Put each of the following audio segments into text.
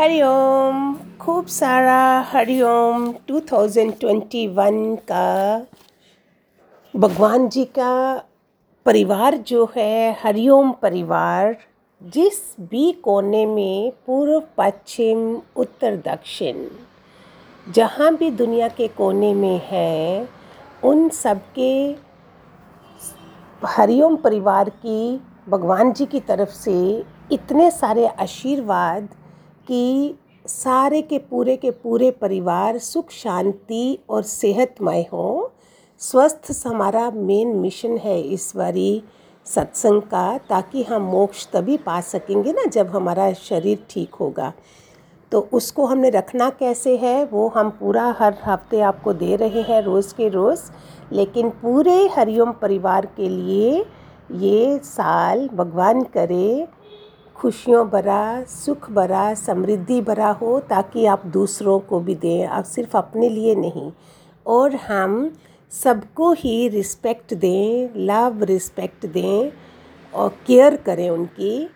हरिओम। खूब सारा हरिओम 2021 का। भगवान जी का परिवार जो है, हरिओम परिवार, जिस भी कोने में पूर्व, पश्चिम, उत्तर, दक्षिण, जहाँ भी दुनिया के कोने में है, उन सबके हरिओम परिवार की भगवान जी की तरफ़ से इतने सारे आशीर्वाद कि सारे के पूरे के पूरे परिवार सुख, शांति और सेहतमय हो। स्वस्थ हमारा मेन मिशन है इस बारी सत्संग का, ताकि हम मोक्ष तभी पा सकेंगे ना जब हमारा शरीर ठीक होगा। तो उसको हमने रखना कैसे है, वो हम पूरा हर हफ़्ते आपको दे रहे हैं रोज़ के रोज़, लेकिन पूरे हरिओम परिवार के लिए ये साल भगवान करे खुशियों भरा, सुख भरा, समृद्धि भरा हो ताकि आप दूसरों को भी दें, आप सिर्फ़ अपने लिए नहीं। और हम सबको ही रिस्पेक्ट दें लव रिस्पेक्ट दें और केयर करें उनकी,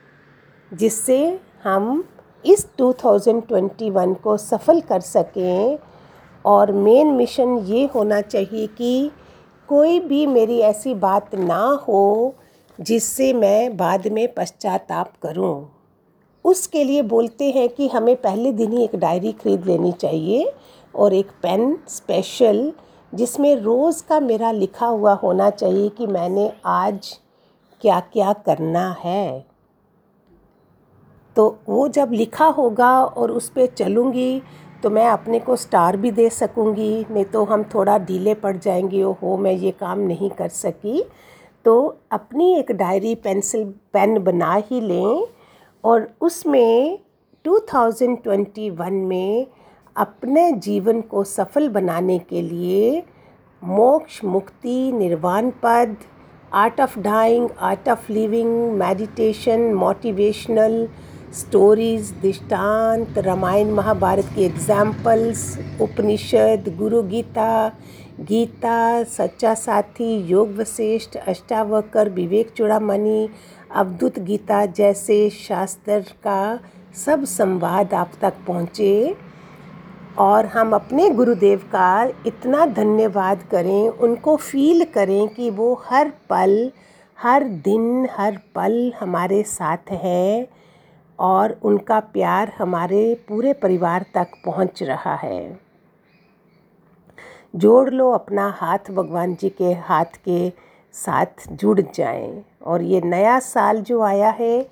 जिससे हम इस 2021 को सफल कर सकें। और मेन मिशन ये होना चाहिए कि कोई भी मेरी ऐसी बात ना हो जिससे मैं बाद में पश्चाताप करूँ। उसके लिए बोलते हैं कि हमें पहले दिन ही एक डायरी ख़रीद लेनी चाहिए और एक पेन स्पेशल जिसमें रोज़ का मेरा लिखा हुआ होना चाहिए कि मैंने आज क्या क्या करना है तो वो जब लिखा होगा और उस पर चलूँगी तो मैं अपने को स्टार भी दे सकूँगी, नहीं तो हम थोड़ा ढीले पड़ जाएँगे ओ हो मैं ये काम नहीं कर सकी तो अपनी एक डायरी पेंसिल, पेन बना ही लें और उसमें 2021 में अपने जीवन को सफल बनाने के लिए मोक्ष मुक्ति, निर्वाण पद, art of dying, art of living, meditation, motivational stories, दृष्टांत, रामायण, महाभारत के एग्जाम्पल्स, उपनिषद, गुरु गीता गीता, सच्चा साथी, योग वशिष्ठ, अष्टावकर, विवेक चूड़ामणि, अवधुत गीता जैसे शास्त्र का सब संवाद आप तक पहुँचे। और हम अपने गुरुदेव का इतना धन्यवाद करें, उनको फील करें कि वो हर पल, हर दिन, हर पल हमारे साथ है और उनका प्यार हमारे पूरे परिवार तक पहुँच रहा है। जोड़ लो अपना हाथ, भगवान जी के हाथ के साथ जुड़ जाएँ। और ये नया साल जो आया है,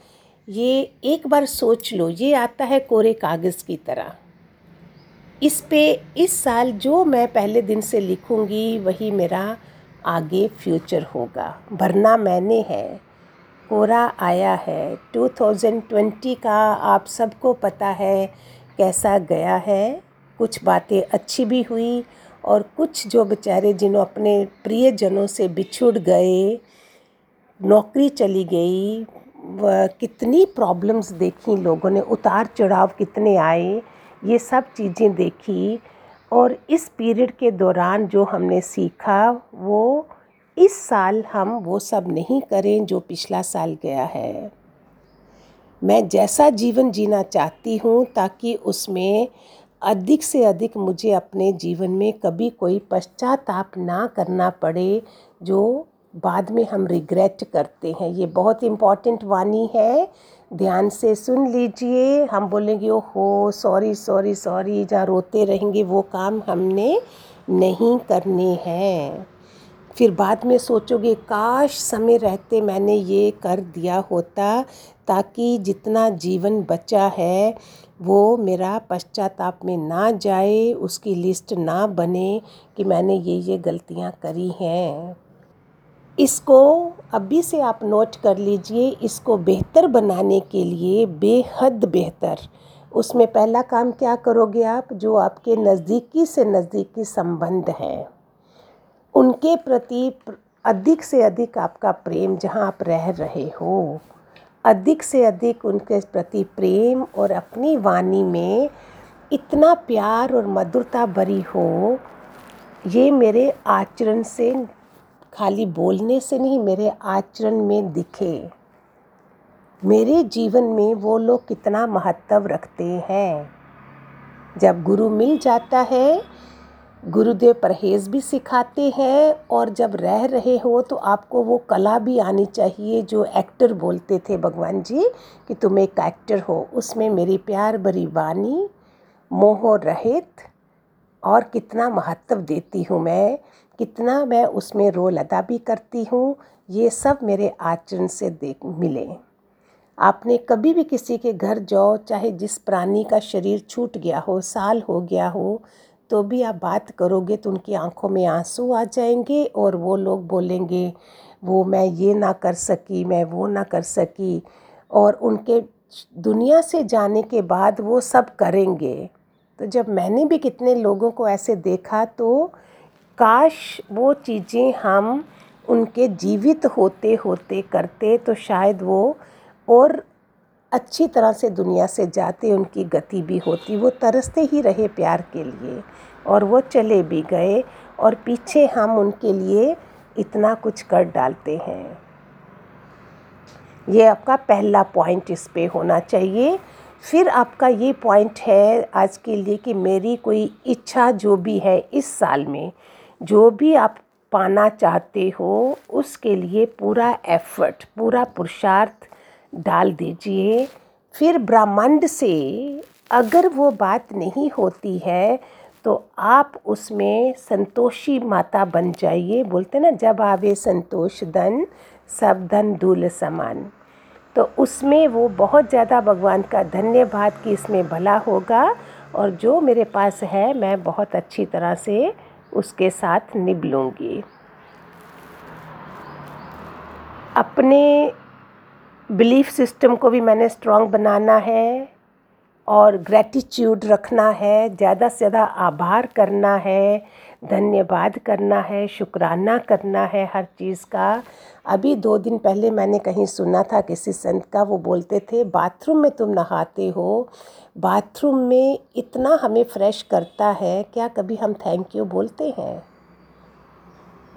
ये एक बार सोच लो, ये आता है कोरे कागज़ की तरह। इस पे, इस साल जो मैं पहले दिन से लिखूँगी, वही मेरा आगे फ्यूचर होगा। भरना मैंने है, कोरा आया है। 2020 का आप सबको पता है कैसा गया है। कुछ बातें अच्छी भी हुई और कुछ जो बेचारे जिन्हों अपने प्रियजनों से बिछुड़ गए, नौकरी चली गई कितनी प्रॉब्लम्स देखी, लोगों ने उतार चढ़ाव कितने आए, ये सब चीज़ें देखी और इस पीरियड के दौरान जो हमने सीखा, वो इस साल हम वो सब नहीं करें जो पिछला साल गया है। मैं जैसा जीवन जीना चाहती हूँ ताकि उसमें अधिक से अधिक मुझे अपने जीवन में कभी कोई पश्चाताप ना करना पड़े, जो बाद में हम रिग्रेट करते हैं। ये बहुत इंपॉर्टेंट वाणी है। ध्यान से सुन लीजिए। हम बोलेंगे ओ हो सॉरी सॉरी सॉरी जहाँ रोते रहेंगे, वो काम हमने नहीं करने हैं। फिर बाद में सोचोगे, काश समय रहते मैंने ये कर दिया होता, ताकि जितना जीवन बचा है वो मेरा पश्चाताप में ना जाए, उसकी लिस्ट ना बने कि मैंने ये ये गलतियाँ करी हैं। इसको अभी से आप नोट कर लीजिए, इसको बेहतर बनाने के लिए बेहद बेहतर। उसमें पहला काम क्या करोगे आप? जो आपके नज़दीकी से नज़दीकी संबंध हैं। उनके प्रति अधिक से अधिक आपका प्रेम जहाँ आप रह रहे हो। अधिक से अधिक उनके प्रति प्रेम और अपनी वाणी में इतना प्यार और मधुरता भरी हो, ये मेरे आचरण से खाली बोलने से नहीं, मेरे आचरण में दिखे। मेरे जीवन में वो लोग कितना महत्व रखते हैं। जब गुरु मिल जाता है गुरुदेव परहेज भी सिखाते हैं और जब रह रहे हो तो आपको वो कला भी आनी चाहिए जो एक्टर बोलते थे भगवान जी कि तुम एक एक्टर हो। उसमें मेरी प्यार भरी वाणी, मोह रहित और कितना महत्व देती हूँ मैं, कितना मैं उसमें रोल अदा भी करती हूँ, ये सब मेरे आचरण से देख मिले। आपने कभी भी किसी के घर जाओ, चाहे जिस प्राणी का शरीर छूट गया हो, साल हो गया हो तो भी आप बात करोगे तो उनकी आँखों में आँसू आ जाएँगे और वो लोग बोलेंगे, वो मैं ये ना कर सकी, मैं वो ना कर सकी। और उनके दुनिया से जाने के बाद वो सब करेंगे। तो जब मैंने भी कितने लोगों को ऐसे देखा तो काश वो चीज़ें हम उनके जीवित होते होते करते तो शायद वो और अच्छी तरह से दुनिया से जाते उनकी गति भी होती, वो तरसते ही रहे प्यार के लिए और वो चले भी गए और पीछे हम उनके लिए इतना कुछ कर डालते हैं। ये आपका पहला पॉइंट इस पे होना चाहिए। फिर आपका ये पॉइंट है आज के लिए कि मेरी कोई इच्छा जो भी है इस साल में, जो भी आप पाना चाहते हो, उसके लिए पूरा एफर्ट पूरा पुरुषार्थ डाल दीजिए। फिर ब्रह्मांड से अगर वो बात नहीं होती है तो आप उसमें संतोषी माता बन जाइए। बोलते ना, जब आवे संतोष धन, सब धन दूल समान। तो उसमें वो बहुत ज़्यादा भगवान का धन्यवाद कि इसमें भला होगा और जो मेरे पास है, मैं बहुत अच्छी तरह से उसके साथ निभ लूँगी अपने बिलीफ सिस्टम को भी मैंने स्ट्रॉन्ग बनाना है और ग्रैटिट्यूड रखना है, ज़्यादा से ज़्यादा आभार करना है, धन्यवाद करना है, शुक्राना करना है हर चीज़ का। अभी दो दिन पहले मैंने कहीं सुना था किसी संत का, वो बोलते थे, बाथरूम में तुम नहाते हो, बाथरूम में इतना हमें फ्रेश करता है, क्या कभी हम थैंक यू बोलते हैं?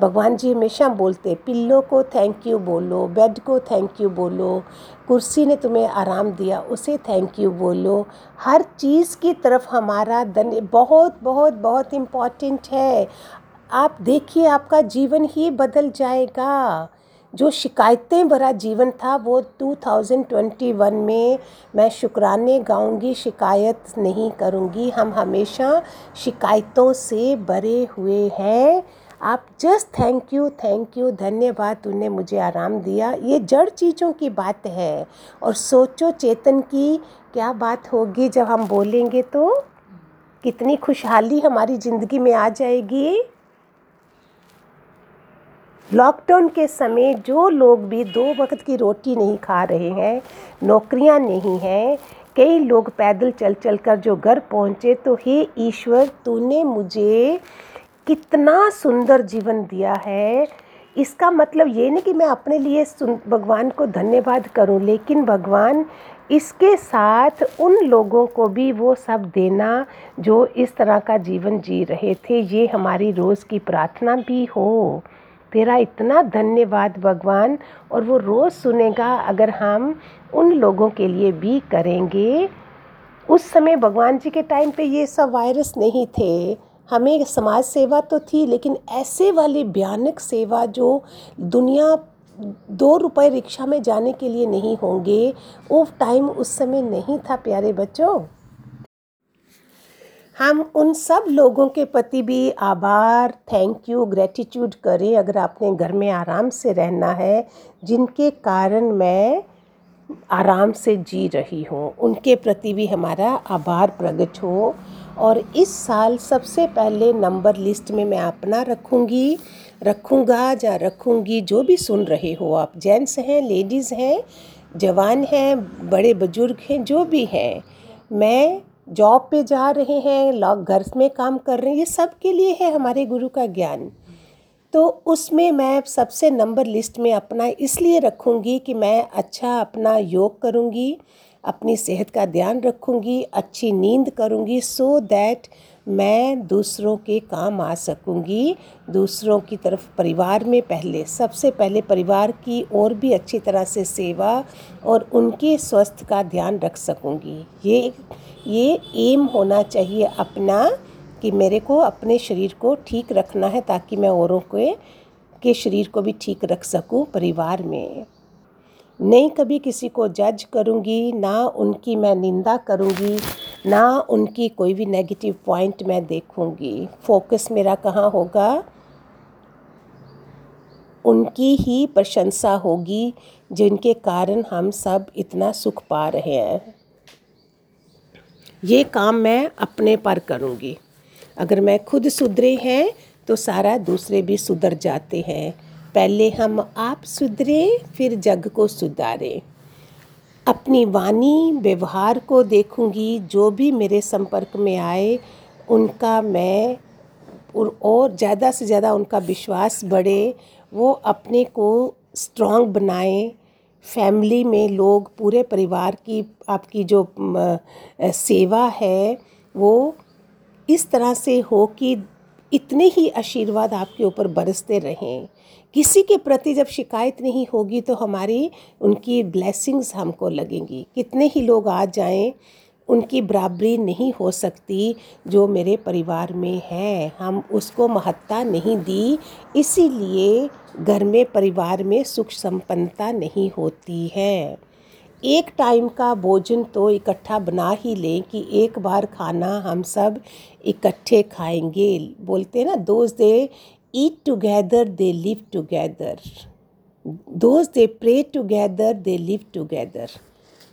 भगवान जी हमेशा बोलते पिल्लो को थैंक यू बोलो बेड को थैंक यू बोलो, कुर्सी ने तुम्हें आराम दिया, उसे थैंक यू बोलो। हर चीज़ की तरफ़ हमारा धन बहुत बहुत बहुत इंपॉर्टेंट है। आप देखिए, आपका जीवन ही बदल जाएगा। जो शिकायतें भरा जीवन था, वो 2021 में मैं शुक्राने गाऊँगी, शिकायत नहीं करूँगी। हम हमेशा शिकायतों से भरे हुए हैं। आप just thank you thank you धन्यवाद, तूने मुझे आराम दिया। ये जड़ चीज़ों की बात है और सोचो चेतन की क्या बात होगी जब हम बोलेंगे तो। कितनी खुशहाली हमारी ज़िंदगी में आ जाएगी। लॉकडाउन के समय जो लोग भी दो वक्त की रोटी नहीं खा रहे हैं, नौकरियाँ नहीं हैं, कई लोग पैदल चल चल कर जो घर पहुँचे तो हे ईश्वर, तूने मुझे कितना सुंदर जीवन दिया है। इसका मतलब ये नहीं कि मैं अपने लिए भगवान को धन्यवाद करूँ, लेकिन भगवान इसके साथ उन लोगों को भी वो सब देना जो इस तरह का जीवन जी रहे थे। ये हमारी रोज़ की प्रार्थना भी हो। तेरा इतना धन्यवाद भगवान, और वो रोज़ सुनेगा अगर हम उन लोगों के लिए भी करेंगे। उस समय भगवान जी के टाइम पे ये सब वायरस नहीं थे। हमें समाज सेवा तो थी, लेकिन ऐसे वाली भयानक सेवा जो दुनिया दो रुपए रिक्शा में जाने के लिए नहीं होंगे, वो टाइम उस समय नहीं था, प्यारे बच्चों। हम उन सब लोगों के प्रति भी आभार थैंक यू ग्रेटिट्यूड करें, अगर आपने घर में आराम से रहना है, जिनके कारण मैं आराम से जी रही हूँ, उनके प्रति भी हमारा आभार प्रकट हो। और इस साल सबसे पहले नंबर लिस्ट में मैं अपना रखूँगी, रखूँगा या रखूँगी, जो भी सुन रहे हो आप। जेंट्स हैं, लेडीज़ हैं, जवान हैं, बड़े बुज़ुर्ग हैं, जो भी हैं, मैं जॉब पे जा रहे हैं लोग घर में काम कर रहे हैं, ये सब के लिए है हमारे गुरु का ज्ञान। तो उसमें मैं सबसे नंबर लिस्ट में अपना इसलिए रखूँगी कि मैं अच्छा अपना योग करूँगी अपनी सेहत का ध्यान रखूँगी, अच्छी नींद करूँगी सो दैट मैं दूसरों के काम आ सकूँगी। दूसरों की तरफ़ परिवार में पहले, सबसे पहले परिवार की और भी अच्छी तरह से सेवा और उनके स्वास्थ्य का ध्यान रख सकूँगी। ये ये एम होना चाहिए अपना कि मेरे को अपने शरीर को ठीक रखना है ताकि मैं औरों के के शरीर को भी ठीक रख सकूँ परिवार में। नहीं कभी किसी को जज करूँगी, ना उनकी मैं निंदा करूँगी, ना उनकी कोई भी नेगेटिव पॉइंट मैं देखूँगी। फोकस मेरा कहाँ होगा? उनकी ही प्रशंसा होगी, जिनके कारण हम सब इतना सुख पा रहे हैं। ये काम मैं अपने पर करूँगी। अगर मैं खुद सुधरे हैं तो सारा दूसरे भी सुधर जाते हैं। पहले हम आप सुधरे, फिर जग को सुधारें। अपनी वाणी, व्यवहार को देखूँगी, जो भी मेरे संपर्क में आए, उनका मैं और ज़्यादा से ज़्यादा उनका विश्वास बढ़े, वो अपने को स्ट्रांग बनाएँ। फैमिली में लोग, पूरे परिवार की, आपकी जो सेवा है, वो इस तरह से हो कि इतने ही आशीर्वाद आपके ऊपर बरसते रहें। किसी के प्रति जब शिकायत नहीं होगी तो हमारी, उनकी ब्लेसिंग्स हमको लगेंगी। कितने ही लोग आ जाएँ, उनकी बराबरी नहीं हो सकती जो मेरे परिवार में है। हम उसको महत्ता नहीं दी, इसीलिए घर में, परिवार में सुख संपन्नता नहीं होती है। एक टाइम का भोजन तो इकट्ठा बना ही लें कि एक बार खाना हम सब इकट्ठे खाएँगे। बोलते हैं ना those they eat together they live together those they pray together they live together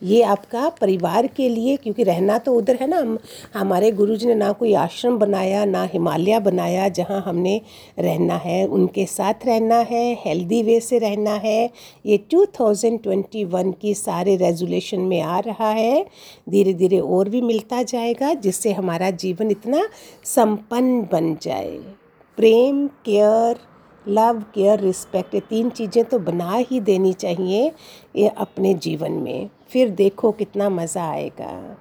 ये आपका परिवार के लिए, क्योंकि रहना तो उधर है ना। हम, हमारे गुरु जी ने ना कोई आश्रम बनाया, ना हिमालय बनाया, जहाँ हमने रहना है। उनके साथ रहना है हेल्दी वे से रहना है। ये 2021 की सारे रेजुलेशन में आ रहा है। धीरे धीरे और भी मिलता जाएगा, जिससे हमारा जीवन इतना संपन्न बन जाए। प्रेम केयर लव केयर रिस्पेक्ट ये तीन चीज़ें तो बना ही देनी चाहिए, ये अपने जीवन में। फिर देखो कितना मज़ा आएगा।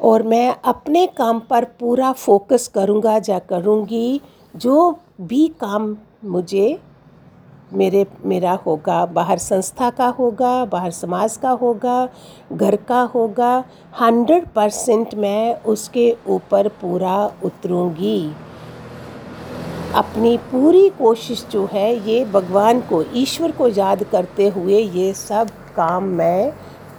और मैं अपने काम पर पूरा फोकस करूँगा, जा करूँगी, जो भी काम मुझे मेरे, मेरा होगा, बाहर संस्था का होगा, बाहर समाज का होगा, घर का होगा हंड्रेड परसेंट मैं उसके ऊपर पूरा उतरूँगी। अपनी पूरी कोशिश जो है, ये भगवान को, ईश्वर को याद करते हुए ये सब काम मैं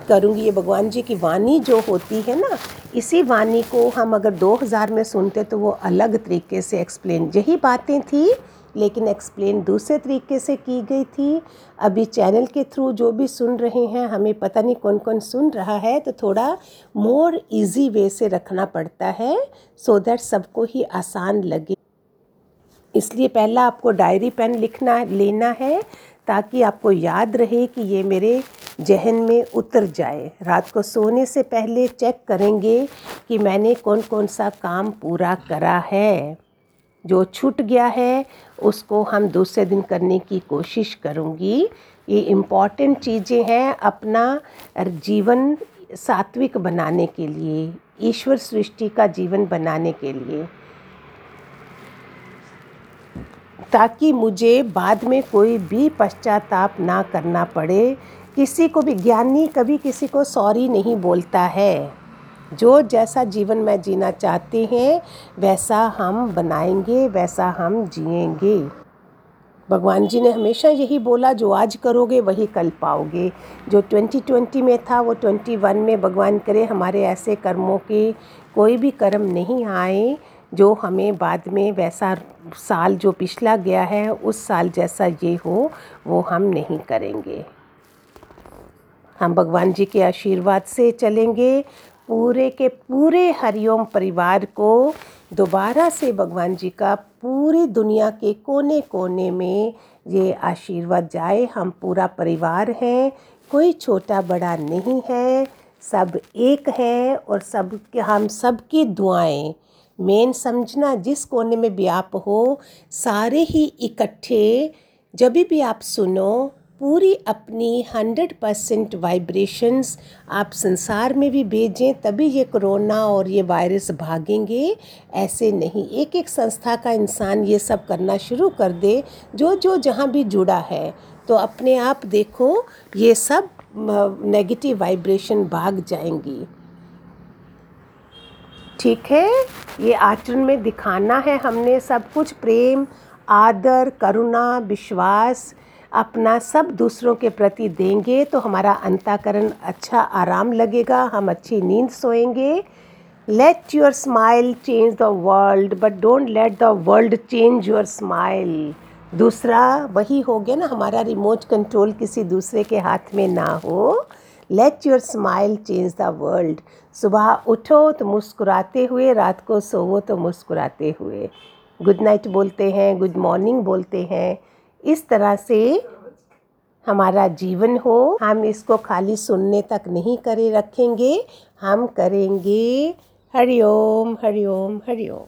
करूँगी, ये भगवान जी की वाणी जो होती है ना, इसी वाणी को हम अगर 2000 में सुनते तो वो अलग तरीके से एक्सप्लेन यही बातें थी, लेकिन एक्सप्लेन दूसरे तरीके से की गई थी। अभी चैनल के थ्रू जो भी सुन रहे हैं, हमें पता नहीं कौन कौन सुन रहा है तो थोड़ा मोर इजी वे से रखना पड़ता है सो दैट सबको ही आसान लगे। इसलिए पहला आपको डायरी पेन लिखना, लेना है, ताकि आपको याद रहे कि ये मेरे जहन में उतर जाए। रात को सोने से पहले चेक करेंगे कि मैंने कौन कौन सा काम पूरा करा है। जो छूट गया है, उसको हम दूसरे दिन करने की कोशिश करूँगी। ये इंपॉर्टेंट चीज़ें हैं अपना जीवन सात्विक बनाने के लिए, ईश्वर सृष्टि का जीवन बनाने के लिए। ताकि मुझे बाद में कोई भी पश्चाताप ना करना पड़े किसी को भी ज्ञानी कभी किसी को सॉरी नहीं बोलता है। जो जैसा जीवन में जीना चाहते हैं, वैसा हम बनाएँगे, वैसा हम जिएँगे। भगवान जी ने हमेशा यही बोला, जो आज करोगे, वही कल पाओगे। जो 2020 में था, वो 21 में भगवान करे, हमारे ऐसे कर्मों के कोई भी कर्म नहीं आए, जो हमें बाद में वैसा साल जो पिछला गया है, उस साल जैसा ये हो, वो हम नहीं करेंगे। हम भगवान जी के आशीर्वाद से चलेंगे। पूरे के पूरे हरिओम परिवार को दोबारा से भगवान जी का पूरी दुनिया के कोने कोने में ये आशीर्वाद जाए। हम पूरा परिवार हैं, कोई छोटा बड़ा नहीं है, सब एक है और सब हम सब की दुआएँ। मेन समझना जिस कोने में भी आप हो, सारे ही इकट्ठे, जब भी आप सुनो पूरी अपनी हंड्रेड परसेंट वाइब्रेशंस आप संसार में भी भेजें, तभी ये कोरोना और ये वायरस भागेंगे। ऐसे नहीं। एक एक संस्था का इंसान ये सब करना शुरू कर दे जो जो जहाँ भी जुड़ा है। तो अपने आप देखो, ये सब नेगेटिव वाइब्रेशन भाग जाएँगी। ठीक है? ये आचरण में दिखाना है हमने सब कुछ। प्रेम, आदर, करुणा, विश्वास अपना सब दूसरों के प्रति देंगे तो हमारा अंताकरण अच्छा आराम लगेगा, हम अच्छी नींद सोएँगे। Let your smile change the world but don't let the world change your smile दूसरा वही हो गया ना, हमारा रिमोट कंट्रोल किसी दूसरे के हाथ में ना हो। Let your smile change the world सुबह उठो तो मुस्कुराते हुए, रात को सोवो तो मुस्कुराते हुए। गुड नाइट बोलते हैं गुड मॉर्निंग बोलते हैं। इस तरह से हमारा जीवन हो। हम इसको खाली सुनने तक नहीं करे रखेंगे। हम करेंगे हरिओम हरिओम हरिओम।